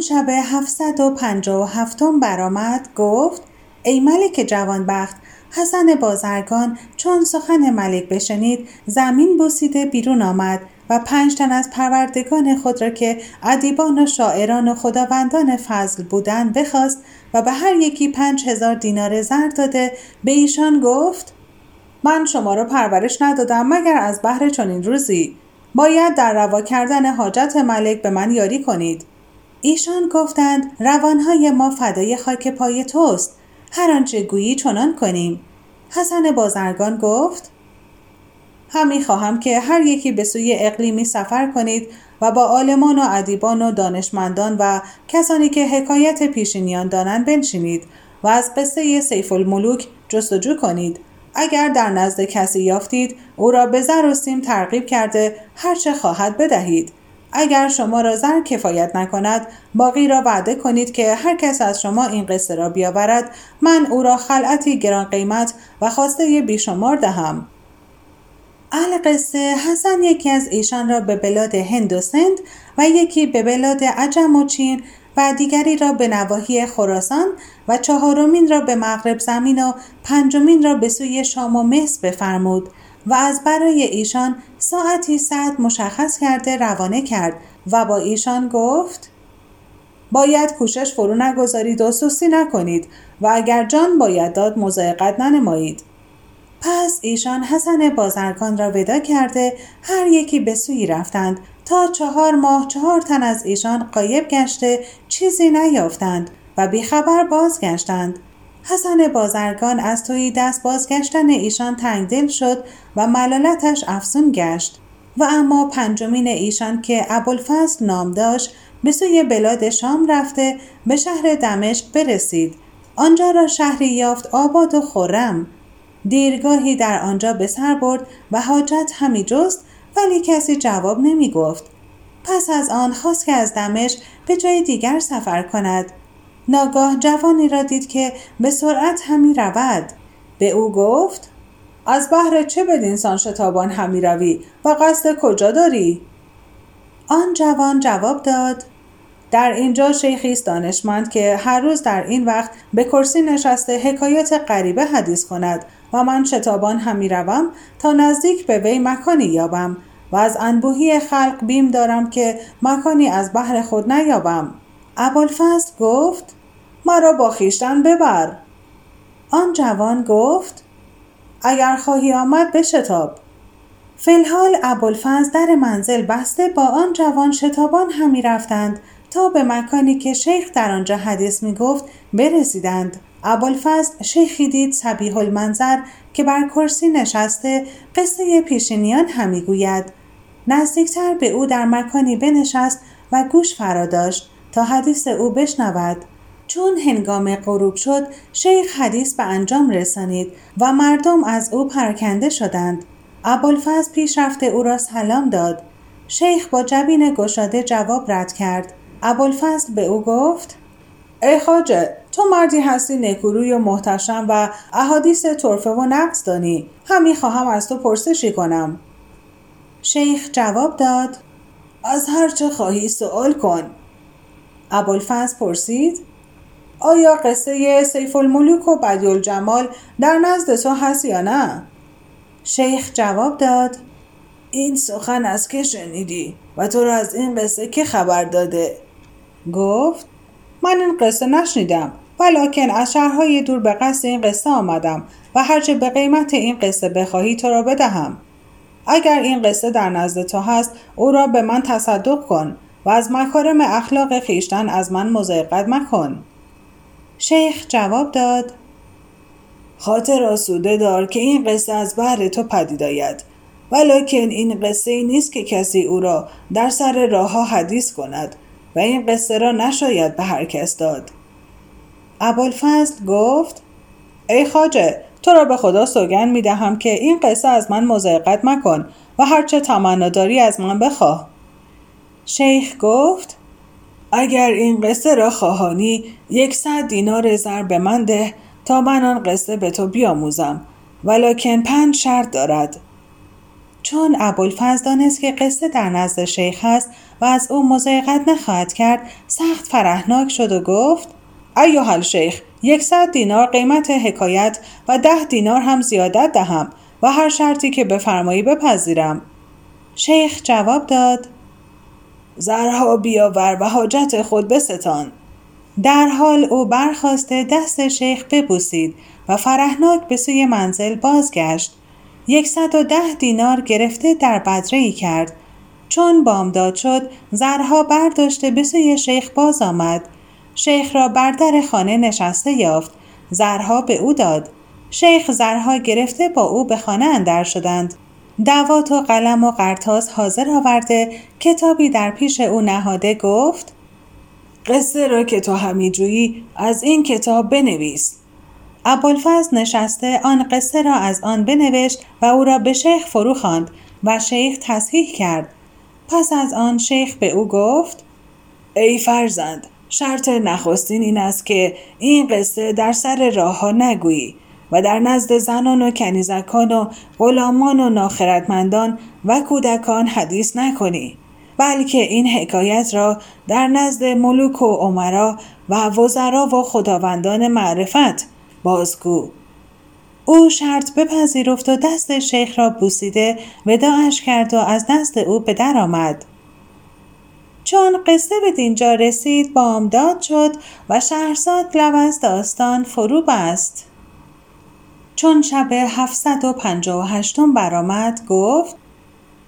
چون شب هفتصد و پنجاه و هفتم برآمد گفت ای ملک جوانبخت حسن بازرگان چون سخن ملک بشنید زمین بوسیده بیرون آمد و پنج تن از پروردگان خود را که ادیبان و شاعران و خداوندان فضل بودند بخواست و به هر یکی پنج هزار دینار زر داده. به ایشان گفت من شما را پرورش ندادم مگر از بهر چنین روزی؟ باید در روا کردن حاجت ملک به من یاری کنید. ایشان گفتند روانهای ما فدای خاک پای توست هر آنچه گویی چنان کنیم. حسن بازرگان گفت همی خواهم که هر یکی به سوی اقلیمی سفر کنید و با عالمان و ادیبان و دانشمندان و کسانی که حکایت پیشینیان دانند بنشینید و از قصه سیف الملوک جستجو کنید. اگر در نزد کسی یافتید او را به زر و سیم ترغیب کرده هرچه خواهد بدهید. اگر شما را زر کفایت نکند باقی را وعده کنید که هر کس از شما این قصه را بیاورد. من او را خلعتی گران قیمت و خواسته بیشمار دهم. القصه حسن یکی از ایشان را به بلاد هند و سند و یکی به بلاد عجم و چین و دیگری را به نواحی خراسان و چهارمین را به مغرب زمین و پنجمین را به سوی شام و مصر بفرمود. و از برای ایشان ساعتی ساعت مشخص کرده روانه کرد و با ایشان گفت باید کوشش فرو نگذارید و سستی نکنید و اگر جان باید داد مزایقت ننمایید. پس ایشان حسن بازرگان را ودا کرده هر یکی به سوی رفتند تا چهار ماه چهار تن از ایشان قایب گشته چیزی نیافتند و بیخبر بازگشتند. حسن بازرگان از توی دست بازگشتن ایشان تنگدل شد و ملالتش افزون گشت. و اما پنجمین ایشان که ابوالفضل نام داشت به سوی بلاد شام رفته به شهر دمشق برسید. آنجا را شهری یافت آباد و خرم. دیرگاهی در آنجا به سر برد و حاجت همی جست ولی کسی جواب نمی گفت. پس از آن خواست که از دمشق به جای دیگر سفر کند. ناگاه جوانی را دید که به سرعت همی رود. به او گفت از بهر چه بدینسان شتابان همی روی؟ و قصد کجا داری؟ آن جوان جواب داد در اینجا شیخی است دانشمند که هر روز در این وقت به کرسی نشسته حکایت غریبه حدیث کند و من شتابان همی روم تا نزدیک به وی مکانی یابم و از انبوهی خلق بیم دارم که مکانی از بحر خود نیابم. ابوالفضل گفت مرا با خیشتن ببر. آن جوان گفت اگر خواهی آمد بشتاب فیلحال ابوالفضل در منزل بسته با آن جوان شتابان همی رفتند تا به مکانی که شیخ در آنجا حدیث می گفت برسیدند. ابوالفضل شیخی دید سبیح المنظر که بر کرسی نشسته قصه پیشینیان همی گوید. نزدیکتر به او در مکانی بنشست و گوش فرا داشت تا حدیث او بشنود. چون هنگام غروب شد شیخ حدیث به انجام رسانید و مردم از او پرکنده شدند. ابوالفضل پیش رفته او را سلام داد. شیخ با جبین گشاده جواب رد کرد. ابوالفضل به او گفت ای خاجه تو مردی هستی نکوروی و محتشم و احادیث طرفه و نقص دانی. همی خواهم از تو پرسشی کنم. شیخ جواب داد از هر چه خواهی سوال کن. ابوالفضل پرسید آیا قصه سیف الملوک و بدیالجمال در نزد تو هست یا نه؟ شیخ جواب داد این سخن از که شنیدی و تو را از این قصه که خبر داده؟ گفت من این قصه نشنیدم ولیکن از شهرهای دور به قصد این قصه آمدم و هرچه به قیمت این قصه بخواهی تو را بدهم اگر این قصه در نزد تو هست او را به من تصدق کن و از مکارم اخلاق خیشتن از من مزایقت مکن شیخ جواب داد خاطر آسوده دار که این قصه از بحر تو پدید آید. ولکن این قصه ای نیست که کسی او را در سر راه ها حدیث کند و این قصه را نشاید به هر کس داد. ابوالفضل گفت ای خاجه تو را به خدا سوگن می دهم که این قصه از من مزایقت مکن و هرچه تمنا داری از من بخواه. شیخ گفت اگر این قصه را خواهانی یکصد دینار زر به من ده تا من آن قصه به تو بیاموزم. ولکن پنج شرط دارد. چون ابوالفضل دانست که قصه در نزد شیخ است و از او مزایقت نخواهد کرد سخت فرهناک شد و گفت ایها الشیخ یکصد دینار قیمت حکایت و ده دینار هم زیادت دهم و هر شرطی که بفرمایی بپذیرم. شیخ جواب داد زرها بیاور و حاجت خود بستان. در حال او برخواسته دست شیخ ببوسید و فرهناک به سوی منزل بازگشت. یکصد و ده دینار گرفته در بدره ای کرد. چون بامداد شد زرها برداشته به سوی شیخ باز آمد. شیخ را بر در خانه نشسته یافت. زرها به او داد. شیخ زرها گرفته با او به خانه اندر شدند. دوات و قلم و قرتاس حاضر آورده. کتابی در پیش او نهاده گفت قصه را که تو همی جویی از این کتاب بنویس. ابوالفضل نشسته آن قصه را از آن بنوشت و او را به شیخ فرو خواند و شیخ تصحیح کرد. پس از آن شیخ به او گفت ای فرزند شرط نخستین این است که این قصه در سر راه ها نگویی. و در نزد زنان و کنیزکان و غلامان و ناخردمندان و کودکان حدیث نکنی. بلکه این حکایت را در نزد ملوک و عمرا و وزرا و خداوندان معرفت بازگو. او شرط بپذیرفت و دست شیخ را بوسیده وداعش کرد و از دست او به در آمد. چون قصه به دینجا رسید بامداد شد و شهرزاد لب از داستان فرو بست. چون شب 758 برآمد گفت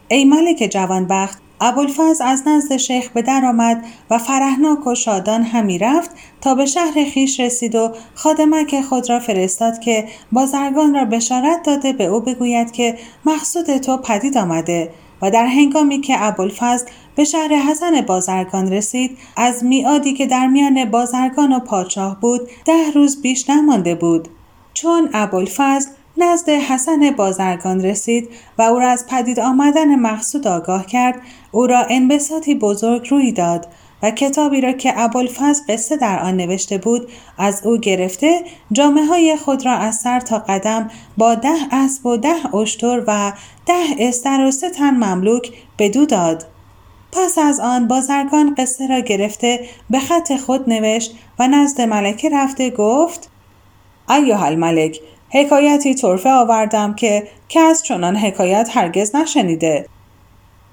ای ملک جوانبخت ابوالفضل از نزد شیخ به در آمد و فرهناک و شادان همی رفت تا به شهر خیش رسید و خادمک خود را فرستاد که بازرگان را بشارت داده به او بگوید که مقصود تو پدید آمده و در هنگامی که ابوالفضل به شهر حسن بازرگان رسید از میادی که در میان بازرگان و پادشاه بود ده روز بیش نمانده بود. چون ابوالفضل نزد حسن بازرگان رسید و او را از پدید آمدن مقصود آگاه کرد او را انبساطی بزرگ روی داد و کتابی را که ابوالفضل قصه در آن نوشته بود از او گرفته جامعه های خود را از سر تا قدم با ده اسب و ده اشتر و ده استر و سه تن مملوک بدو داد. پس از آن بازرگان قصه را گرفته به خط خود نوشت و نزد ملکه رفته گفت ایها الملک حکایتی طرفه آوردم که کس چنان حکایت هرگز نشنیده.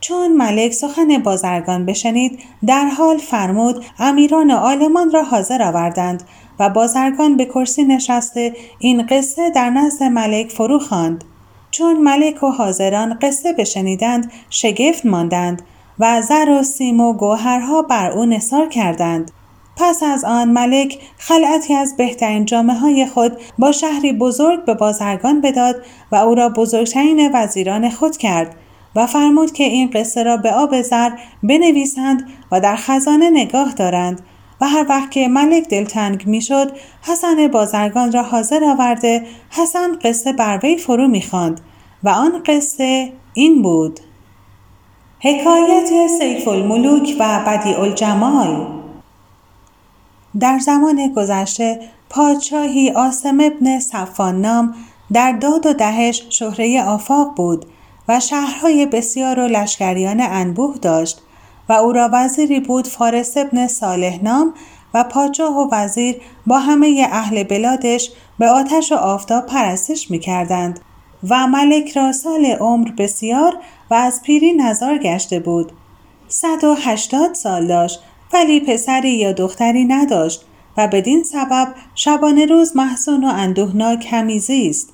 چون ملک سخن بازرگان بشنید در حال فرمود امیران عالمان را حاضر آوردند و بازرگان به کرسی نشسته این قصه در نزد ملک فرو خواند. چون ملک و حاضران قصه بشنیدند شگفت ماندند و زر و سیم و گوهرها بر او نثار کردند. پس از آن ملک خلعتی از بهترین جامعه های خود با شهری بزرگ به بازرگان بداد و او را بزرگترین وزیران خود کرد و فرمود که این قصه را به آب زر بنویسند و در خزانه نگاه دارند و هر وقت که ملک دلتنگ می‌شد حسن بازرگان را حاضر آورده حسن قصه بر وی فرو می‌خواند و آن قصه این بود حکایت سیف الملوک و بدیع الجمال در زمان گذشته پادشاهی آسم ابن صفان نام در داد و دهش شهره آفاق بود و شهرهای بسیار و لشکریان انبوه داشت و او را وزیری بود فارس ابن صالح نام و پادشاه و وزیر با همه اهل بلادش به آتش و آفتاب پرستش می کردند و ملک را سال عمر بسیار و از پیری نظار گشته بود. صد و هشتاد سال داشت ولی پسری یا دختری نداشت و بدین سبب شبانه روز محسون و اندوهناک همی زیست.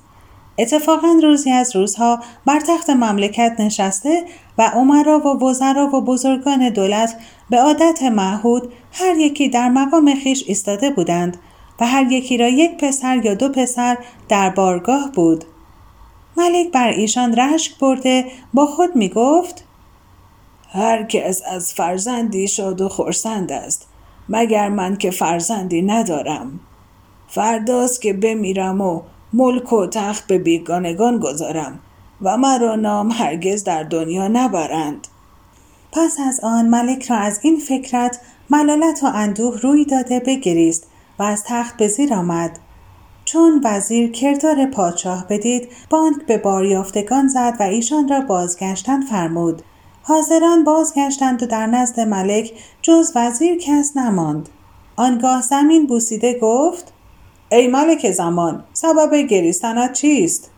اتفاقا روزی از روزها بر تخت مملکت نشسته و عمرا و وزرا و بزرگان دولت به عادت معهود هر یکی در مقام خیش ایستاده بودند و هر یکی را یک پسر یا دو پسر در بارگاه بود ملک بر ایشان رشک برده با خود می گفت هر کس از فرزندی شاد و خورسند است مگر من که فرزندی ندارم. فرداست که بمیرم و ملک و تخت به بیگانگان گذارم و مرا نام هرگز در دنیا نبرند. پس از آن ملک را از این فکرت ملالت و اندوه روی داده بگریست و از تخت به زیر آمد. چون وزیر کردار پادشاه بدید بانک به باریافتگان زد و ایشان را بازگشتن فرمود. حاضران بازگشتند و در نزد ملک جز وزیر کس نماند. آنگاه زمین بوسیده گفت ای ملک زمان سبب گریستنت چیست؟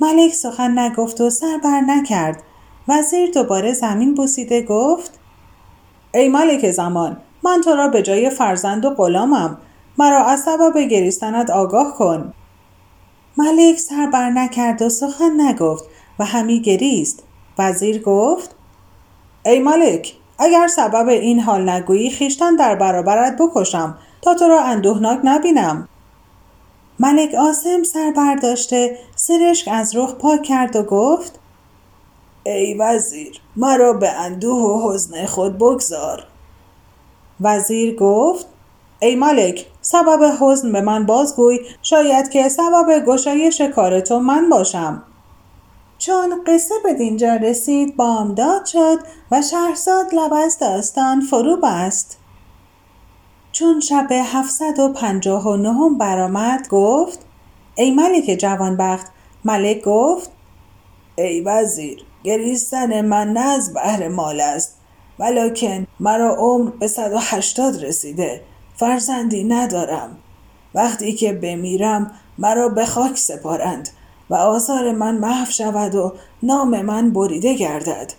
ملک سخن نگفت و سر بر نکرد. وزیر دوباره زمین بوسیده گفت ای ملک زمان من تو را به جای فرزند و غلامم. مرا از سبب گریستنت آگاه کن. ملک سر بر نکرد و سخن نگفت و همی گریست. وزیر گفت ای ملک اگر سبب این حال نگویی خیشتن در برابرت بکشم تا تو را اندوهناک نبینم. ملک آسم سر برداشته سرشک از رخ پاک کرد و گفت ای وزیر مرا به اندوه و حزن خود بگذار. وزیر گفت ای ملک سبب حزن به من بازگوی شاید که سبب گشایش کار تو من باشم. چون قصه به دینجا رسید بامداد شد و شهرزاد لب از داستان فرو بست. چون شب هفتصد و پنجاه و نهم برآمد گفت ای ملک جوانبخت ملک گفت ای وزیر گریستن من نه از بهر مال است ولیکن مرا عمر به صد و هشتاد رسیده فرزندی ندارم. وقتی که بمیرم مرا به خاک سپارند. و آثار من محو شود و نام من بریده گردد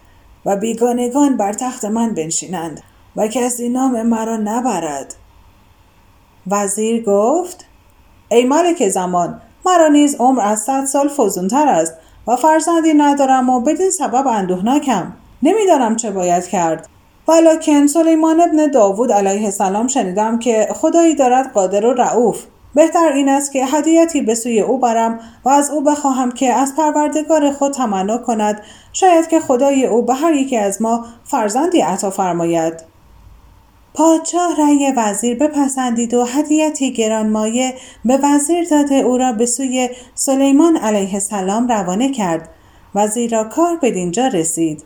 و بیگانگان بر تخت من بنشینند و کسی نام مرا نبرد. وزیر گفت ای ملک زمان مرا نیز عمر از صد سال فزونتر است و فرزندی ندارم و بدین سبب اندوهناکم. نمی‌دانم چه باید کرد. ولیکن سلیمان ابن داوود علیه السلام شنیدم که خدایی دارد قادر و رعوف بهتر این است که هدیتی به سوی او برم و از او بخواهم که از پروردگار خود تمنا کند. شاید که خدای او به هر یکی از ما فرزندی عطا فرماید. پادشاه رأی وزیر بپسندید و هدیتی گرانمایه به وزیر داده او را به سوی سلیمان علیه السلام روانه کرد. وزیر را کار به دینجا رسید.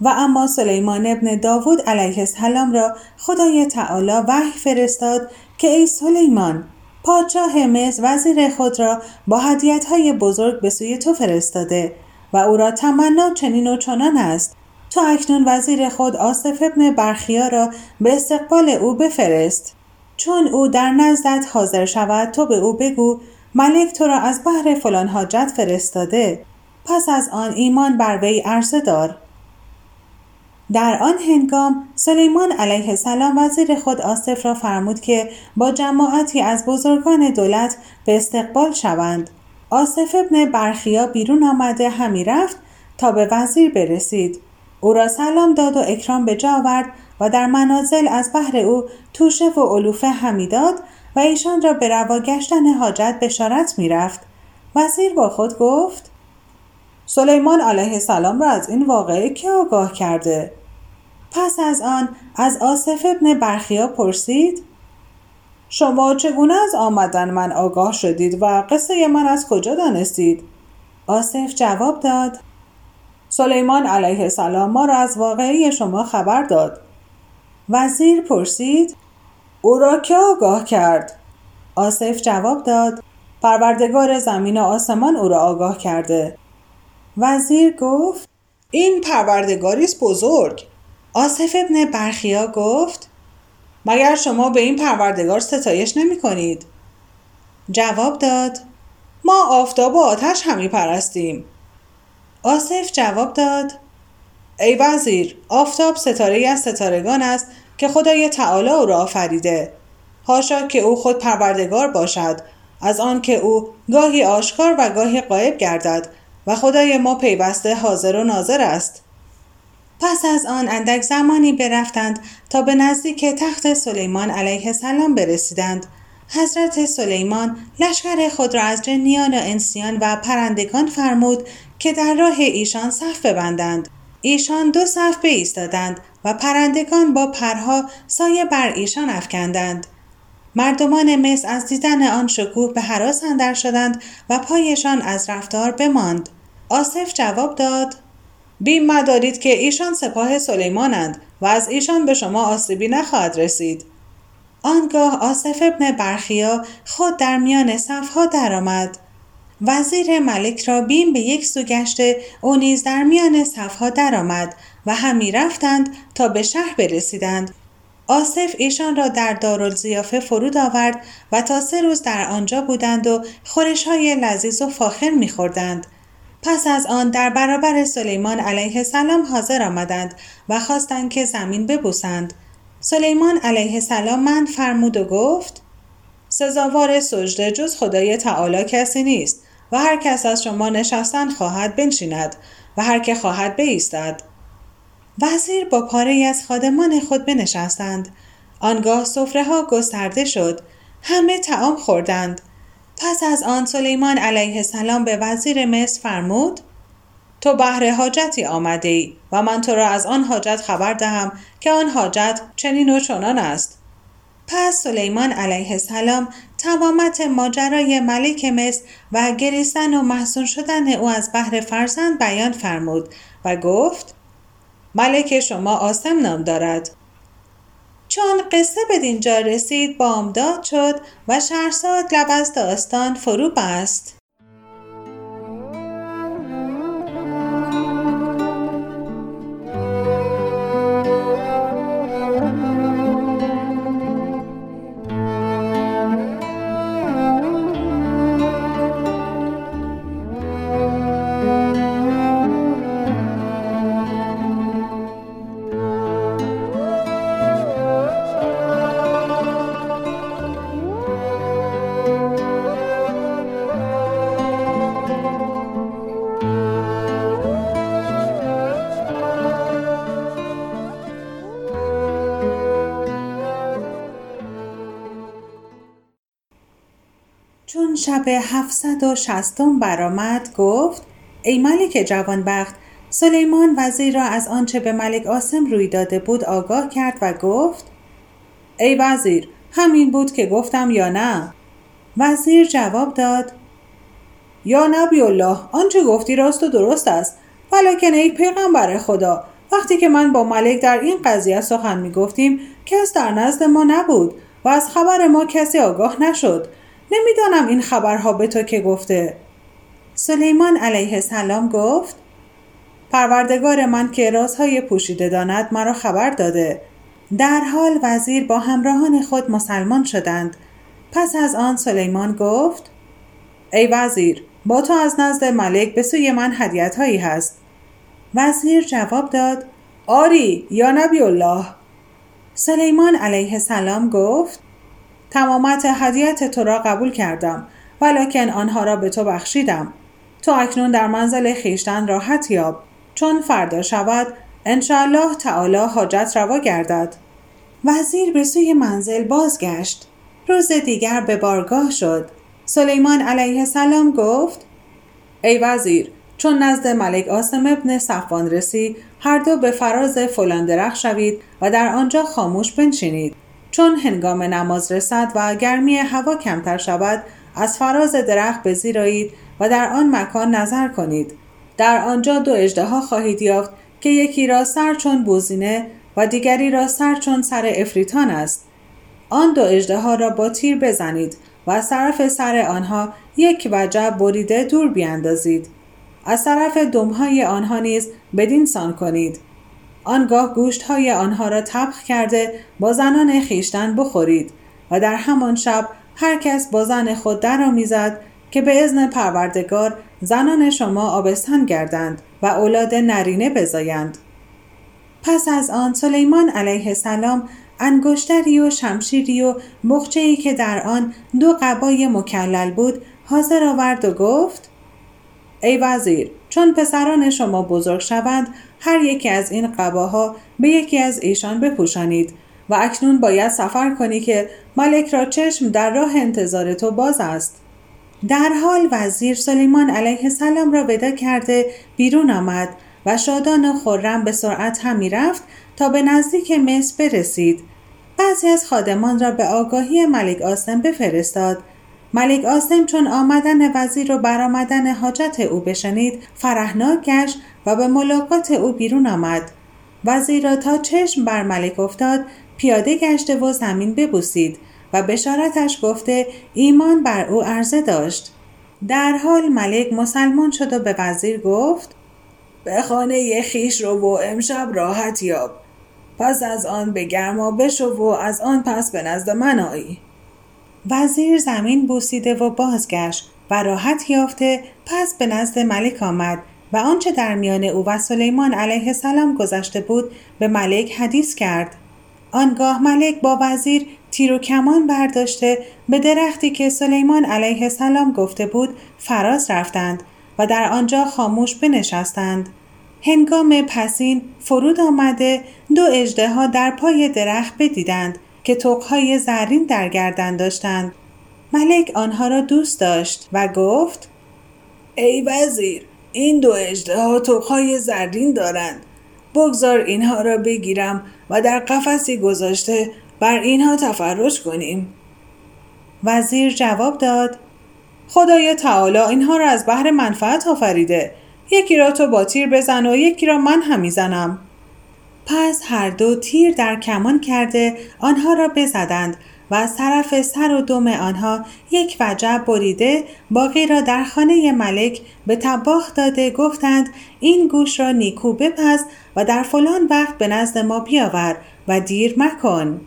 و اما سلیمان ابن داوود علیه السلام را خدای تعالی وحی فرستاد که ای سلیمان پادشاه مصر وزیر خود را با هدیت های بزرگ به سوی تو فرستاده و او را تمنا چنین و چنان است. تو اکنون وزیر خود آصف ابن برخیا را به استقبال او بفرست. چون او در نزدت حاضر شود تو به او بگو ملک تو را از بحر فلان حاجت فرستاده. پس از آن ایمان بر وی عرضه دار. در آن هنگام سلیمان علیه السلام وزیر خود آصف را فرمود که با جماعتی از بزرگان دولت به استقبال شوند. آصف ابن برخیا بیرون آمده همی رفت تا به وزیر برسید. او را سلام داد و اکرام به جا آورد و در منازل از بحر او توشه و علوفه همی داد و ایشان را به روا گشتن حاجت بشارت می‌رفت وزیر با خود گفت سلیمان علیه السلام را از این واقعه که آگاه کرده؟ پس از آن از آصف ابن برخیا پرسید شما چگونه از آمدن من آگاه شدید و قصه من از کجا دانستید؟ آصف جواب داد سلیمان علیه السلام ما را از واقعی شما خبر داد. وزیر پرسید او را که آگاه کرد؟ آصف جواب داد پروردگار زمین و آسمان او را آگاه کرده. وزیر گفت این پروردگاری است بزرگ. آصف ابن برخیا گفت مگر شما به این پروردگار ستایش نمی کنید؟ جواب داد ما آفتاب و آتش همی پرستیم. آصف جواب داد ای وزیر آفتاب ستاره از ستارگان است که خدای تعالی او را آفریده. هاشا که او خود پروردگار باشد از آن که او گاهی آشکار و گاهی قایب گردد. و خدای ما پیوسته حاضر و ناظر است. پس از آن اندک زمانی برفتند تا به نزدیک تخت سلیمان علیه السلام برسیدند. حضرت سلیمان لشکر خود را از جنیان و انسیان و پرندگان فرمود که در راه ایشان صف ببندند. ایشان دو صف بایستادند و پرندگان با پرها سایه بر ایشان افکندند. مردمان مصر از دیدن آن شکوه به حراس اندر شدند و پایشان از رفتار بماند. آصف جواب داد بیم مدارید که ایشان سپاه سلیمانند و از ایشان به شما آسیبی نخواهد رسید. آنگاه آصف ابن برخیا خود در میان صفها درآمد. وزیر ملک را بیم به یک سو گشته او نیز در میان صفها درآمد و همی رفتند تا به شهر برسیدند. آصف ایشان را در دارالزیافه فرود آورد و تا سه روز در آنجا بودند و خورش های لذیذ و فاخر میخوردند. پس از آن در برابر سلیمان علیه السلام حاضر آمدند و خواستند که زمین ببوسند. سلیمان علیه السلام من فرمود و گفت سزاوار سجده جز خدای تعالی کسی نیست و هر کس از شما نشستن خواهد بنشیند و هر که خواهد بایستد وزیر با پاره از خادمان خود بنشستند. آنگاه سفره ها گسترده شد. همه تعام خوردند. پس از آن سلیمان علیه السلام به وزیر مصر فرمود تو بهر حاجتی آمده ای و من تو را از آن حاجت خبر دهم که آن حاجت چنین و چنان است. پس سلیمان علیه السلام تمامت ماجرای ملک مصر و گریستن و محسون شدن او از بحر فرزند بیان فرمود و گفت ملک شما آسم نام دارد. چون قصه به دینجا رسید بامداد شد و شهرزاد لب از داستان فرو بست شب هفتصد و شستم برآمد گفت ای ملک جوانبخت سلیمان وزیر را از آنچه به ملک آسم روی داده بود آگاه کرد و گفت ای وزیر همین بود که گفتم یا نه؟ وزیر جواب داد یا نبی الله آنچه گفتی راست و درست است ولیکن ای پیغمبر خدا وقتی که من با ملک در این قضیه سخن می گفتیم کس در نزد ما نبود و از خبر ما کسی آگاه نشد. نمی‌دانم این خبرها به تو که گفته. سلیمان علیه السلام گفت پروردگار من که رازهای پوشیده داند مرا خبر داده. در حال وزیر با همراهان خود مسلمان شدند. پس از آن سلیمان گفت ای وزیر با تو از نزد ملک به سوی من هدیت هایی هست. وزیر جواب داد آری یا نبی الله. سلیمان علیه السلام گفت تمامت هدیت تو را قبول کردم ولکن آنها را به تو بخشیدم. تو اکنون در منزل خیشتن راحت یاب. چون فردا شود انشاءالله تعالی حاجت روا گردد. وزیر به سوی منزل بازگشت. روز دیگر به بارگاه شد. سلیمان علیه السلام گفت ای وزیر چون نزد ملک آسم ابن صفوان رسی هر دو به فراز فلان درخت شوید و در آنجا خاموش بنشینید. چون هنگام نماز رسد و گرمی هوا کمتر شود از فراز درخت بزیرایید و در آن مکان نظر کنید. در آنجا دو اژدها خواهید یافت که یکی را سر چون بوزینه و دیگری را سر چون سر افریتان است. آن دو اژدها را با تیر بزنید و از طرف سر آنها یک وجب بریده دور بیاندازید. از طرف دمهای آنها نیز بدین سان کنید. آنگاه گوشت های آنها را تبخ کرده با زنان خیشتن بخورید و در همان شب هر کس با زن خود درآمیزد که به ازن پروردگار زنان شما آبستن گردند و اولاد نرینه بزایند. پس از آن سلیمان علیه السلام انگشتری و شمشیری و بخچه‌ای که در آن دو قبای مکلل بود حاضر آورد و گفت ای وزیر چون پسران شما بزرگ شوند هر یکی از این قباها به یکی از ایشان بپوشانید و اکنون باید سفر کنی که ملک را چشم در راه انتظار تو باز است. در حال وزیر سلیمان علیه السلام را ودا کرده بیرون آمد و شادان و خرم به سرعت همی رفت تا به نزدیک مصر برسید. بعضی از خادمان را به آگاهی ملک آسم بفرستاد. ملک آسم چون آمدن وزیر و برآمدن حاجت او بشنید فرهناک گشت و به ملاقات او بیرون آمد. وزیر را تا چشم بر ملک افتاد پیاده گشته و زمین ببوسید و بشارتش گفته ایمان بر او عرضه داشت. در حال ملک مسلمان شد و به وزیر گفت به خانه خیش رو و امشب راحت یاب. پس از آن به گرما بشو و از آن پس به نزد من آیی. وزیر زمین بوسیده و بازگشت و راحت یافته پس به نزد ملک آمد و آنچه در میان او و سلیمان علیه السلام گذشته بود به ملک حدیث کرد. آنگاه ملک با وزیر تیر و کمان برداشته به درختی که سلیمان علیه السلام گفته بود فراز رفتند و در آنجا خاموش بنشستند. هنگام پسین فرود آمده دو اجده در پای درخت بدیدند که توقهای زرین در گردن داشتند. ملک آنها را دوست داشت و گفت ای وزیر این دو اجده ها توقهای زرین دارند. بگذار اینها را بگیرم و در قفسی گذاشته بر اینها تفرش کنیم. وزیر جواب داد خدای تعالی اینها را از بحر منفعت آفریده. یکی را تو با تیر بزن و یکی را من هم می‌زنم پس هر دو تیر در کمان کرده آنها را بزدند و از طرف سر و دم آنها یک وجب بریده باقی را در خانه ملک به تباخ داده گفتند این گوش را نیکو بپز و در فلان وقت به نزد ما بیاور و دیر مکن.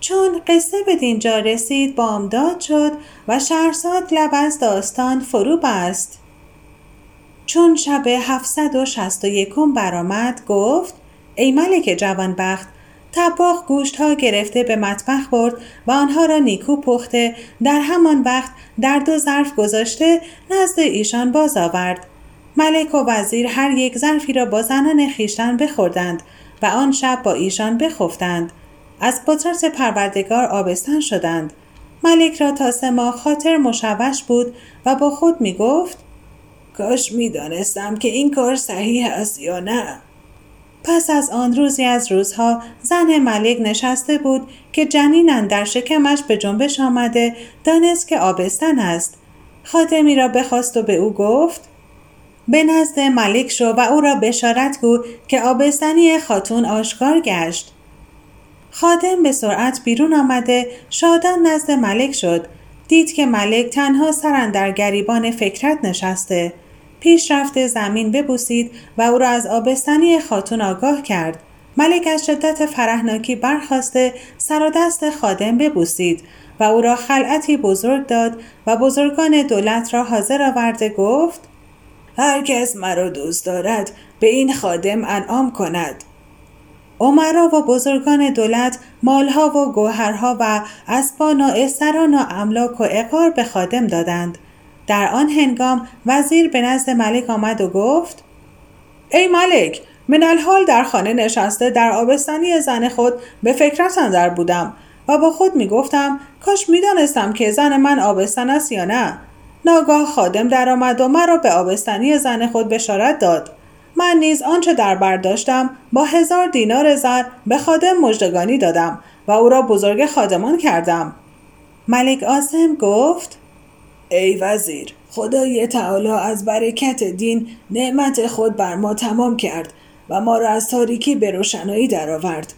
چون قصه به دینجا رسید بامداد شد و شهرزاد لب از داستان فرو بست. چون شب 761 برآمد گفت ای ملک جوانبخت تباخ گوشت ها گرفته به مطبخ برد و آنها را نیکو پخته در همان وقت در دو ظرف گذاشته نزد ایشان باز آورد. ملک و وزیر هر یک ظرفی را با زنان خیشتن بخوردند و آن شب با ایشان بخفتند. از قدرت پروردگار آبستن شدند. ملک را تا سه ماه خاطر مشوش بود و با خود می گفت کاش می دانستم که این کار صحیح است یا نه. پس از آن روزی از روزها زن ملک نشسته بود که جنینن در شکمش به جنبش آمده دانست که آبستن است. خادمی را بخواست و به او گفت به نزد ملک شو و او را بشارت گو که آبستنی خاتون آشکار گشت. خادم به سرعت بیرون آمده شادان نزد ملک شد. دید که ملک تنها سرن در گریبان فکرت نشسته. پیش رفته زمین ببوسید و او را از آبستنی خاتون آگاه کرد. ملک از شدت فرهناکی برخواسته سر و دست خادم ببوسید و او را خلعتی بزرگ داد و بزرگان دولت را حاضر آورده گفت هر کس مرا دوست دارد به این خادم انعام کند. عمرا و بزرگان دولت مالها و گوهرها و اسبان و استران و املاک و اقار به خادم دادند. در آن هنگام وزیر به نزد ملک آمد و گفت ای ملک من الحال در خانه نشسته در آبستنی زن خود به فکرت اندر بودم و با خود می گفتم کاش می دانستم که زن من آبستن است یا نه. ناگاه خادم درآمد و مرا به آبستنی زن خود بشارت داد. من نیز آنچه در برداشتم با هزار دینار زر به خادم مژدگانی دادم و او را بزرگ خادمان کردم. ملک آسم گفت ای وزیر خدای تعالی از برکت دین نعمت خود بر ما تمام کرد و ما را از تاریکی به روشنایی درآورد.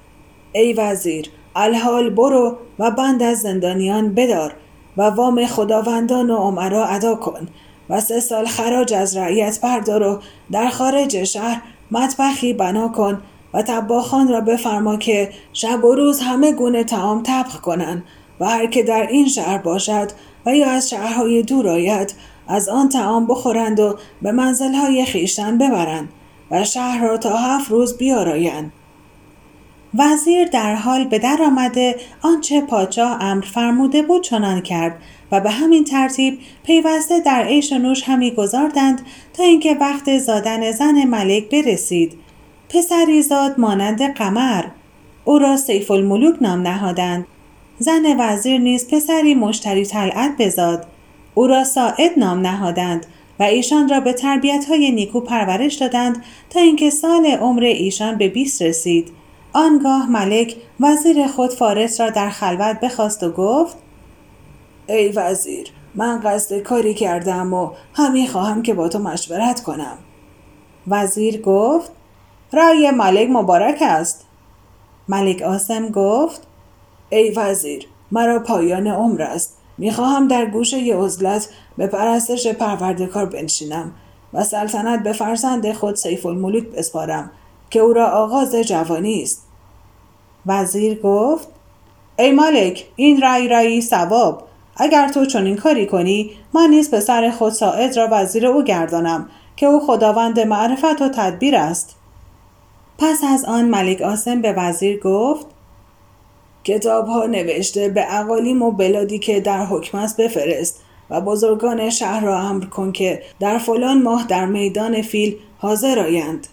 ای وزیر الحال برو و بند از زندانیان بدار و وام خداوندان و عمرا ادا کن و سه سال خراج از رعیت بردار و در خارج شهر مطبخی بنا کن و تباخان را بفرما که شب و روز همه گونه تعام طبخ کنند و هر که در این شهر باشد یا از شهرهای دور آید از آن تعام بخورند و به منزلهای خیشتن ببرند و شهر را تا هفت روز بیارایند. وزیر در حال به در آمده آنچه پادشاه امر فرموده بود چنان کرد و به همین ترتیب پیوسته در عیش و نوش همی گذاردند تا اینکه وقت زادن زن ملک برسید. پسری زاد مانند قمر. او را سیف الملوک نام نهادند. زن وزیر نیز پسری مشتری طلعت بزاد. او را ساعد نام نهادند و ایشان را به تربیت های نیکو پرورش دادند تا اینکه سال عمر ایشان به 20 رسید. آنگاه ملک وزیر خود فارس را در خلوت بخواست و گفت ای وزیر من قصد کاری کردم و همی خواهم که با تو مشورت کنم. وزیر گفت رأی ملک مبارک است. ملک آسم گفت ای وزیر مرا پایان عمر است. می‌خواهم در گوشه عزلت به پرستش پروردگار بنشینم و سلطنت به فرزند خود سیف الملوک بسپارم که او را آغاز جوانی است. وزیر گفت ای مالک این رای رایی سواب اگر تو چنین کاری کنی من نیز پسر خود ساعد را وزیر او گردانم که او خداوند معرفت و تدبیر است. پس از آن ملک آسم به وزیر گفت کتاب ها نوشته به اقالیم و بلادی که در حکم است بفرست و بزرگان شهر را امر کن که در فلان ماه در میدان فیل حاضر آیند.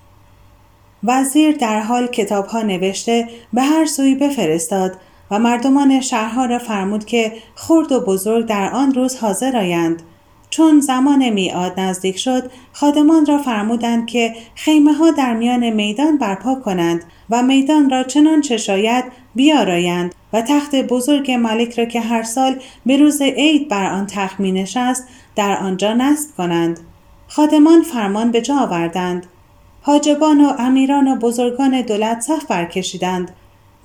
وزیر در حال کتاب ها نوشته به هر سوی بفرستاد و مردمان شهرها را فرمود که خرد و بزرگ در آن روز حاضر آیند. چون زمان میعاد نزدیک شد خادمان را فرمودند که خیمه ها در میان میدان برپا کنند و میدان را چنان شاید بیارایند و تخت بزرگ ملک را که هر سال به روز عید بر آن تخت می نشست در آنجا نصب کنند. خادمان فرمان به جا آوردند. حاجبان و امیران و بزرگان دولت صف برکشیدند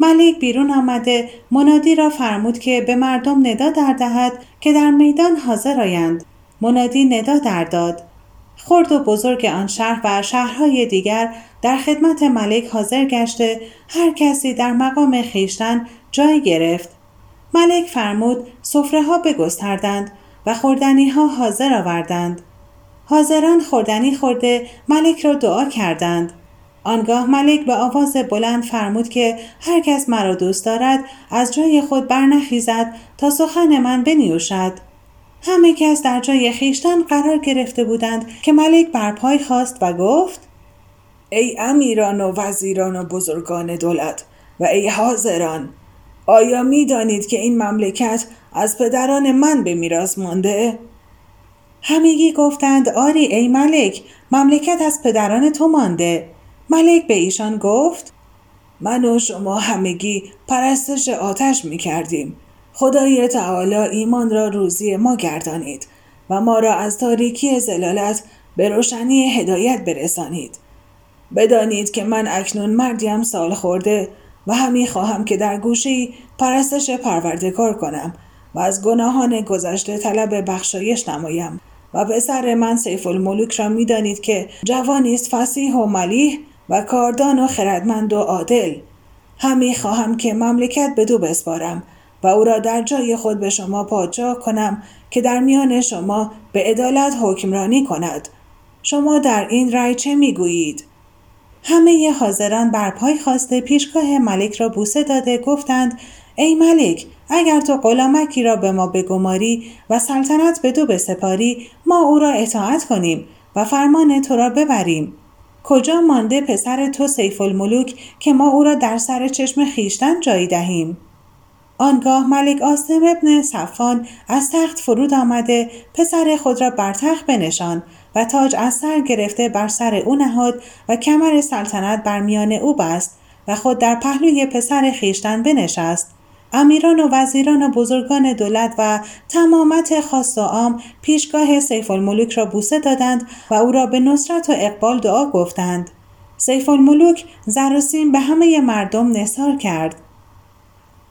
ملک بیرون آمده منادی را فرمود که به مردم ندا در دهد که در میدان حاضر آیند منادی ندا در داد. خرد و بزرگ آن شهر و شهرهای دیگر در خدمت ملک حاضر گشته هر کسی در مقام خیشتن جای گرفت. ملک فرمود سفره ها بگستردند و خوردنی ها حاضر آوردند. حاضران خوردنی خورده ملک را دعا کردند. آنگاه ملک به آواز بلند فرمود که هر کس مرا دوست دارد از جای خود برنخیزد تا سخن من بنیوشد. همه کس در جای خیشتن قرار گرفته بودند که ملک برپای خواست و گفت ای امیران و وزیران و بزرگان دولت و ای حاضران آیا می دانید که این مملکت از پدران من به میراث مانده؟ همگی گفتند آری ای ملک مملکت از پدران تو مانده ملک به ایشان گفت من و شما همگی پرستش آتش می کردیم خدای تعالی ایمان را روزی ما گردانید و ما را از تاریکی زلالت به روشنی هدایت برسانید. بدانید که من اکنون مردیم سال خورده و همی خواهم که در گوشی پرستش پروردگار کنم و از گناهان گذشته طلب بخشایش نمایم و پسر من سیف الملوک را می‌دانید که جوانی است فسیح و ملیح و کاردان و خردمند و عادل. همی خواهم که مملکت به دو بسپارم و او را در جای خود به شما پادشاه کنم که در میان شما به عدالت حکمرانی کند. شما در این رای چه می‌گویید؟ همه حاضران بر پای خواسته پیشگاه ملک را بوسه داده گفتند ای ملک اگر تو غلامکی را به ما بگماری و سلطنت به دو بسپاری ما او را اطاعت کنیم و فرمان تو را ببریم. کجا مانده پسر تو سیف الملوک که ما او را در سر چشم خیشتن جایی دهیم؟ آنگاه ملک آسم ابن صفان از تخت فرود آمده پسر خود را بر تخت بنشان و تاج از سر گرفته بر سر او نهاد و کمر سلطنت بر میان او بست و خود در پهلوی پسر خیشتن بنشست. امیران و وزیران و بزرگان دولت و تمامت خاص و عام پیشگاه سیف الملوک را بوسه دادند و او را به نصرت و اقبال دعا گفتند. سیف الملوک زر به همه مردم نثار کرد.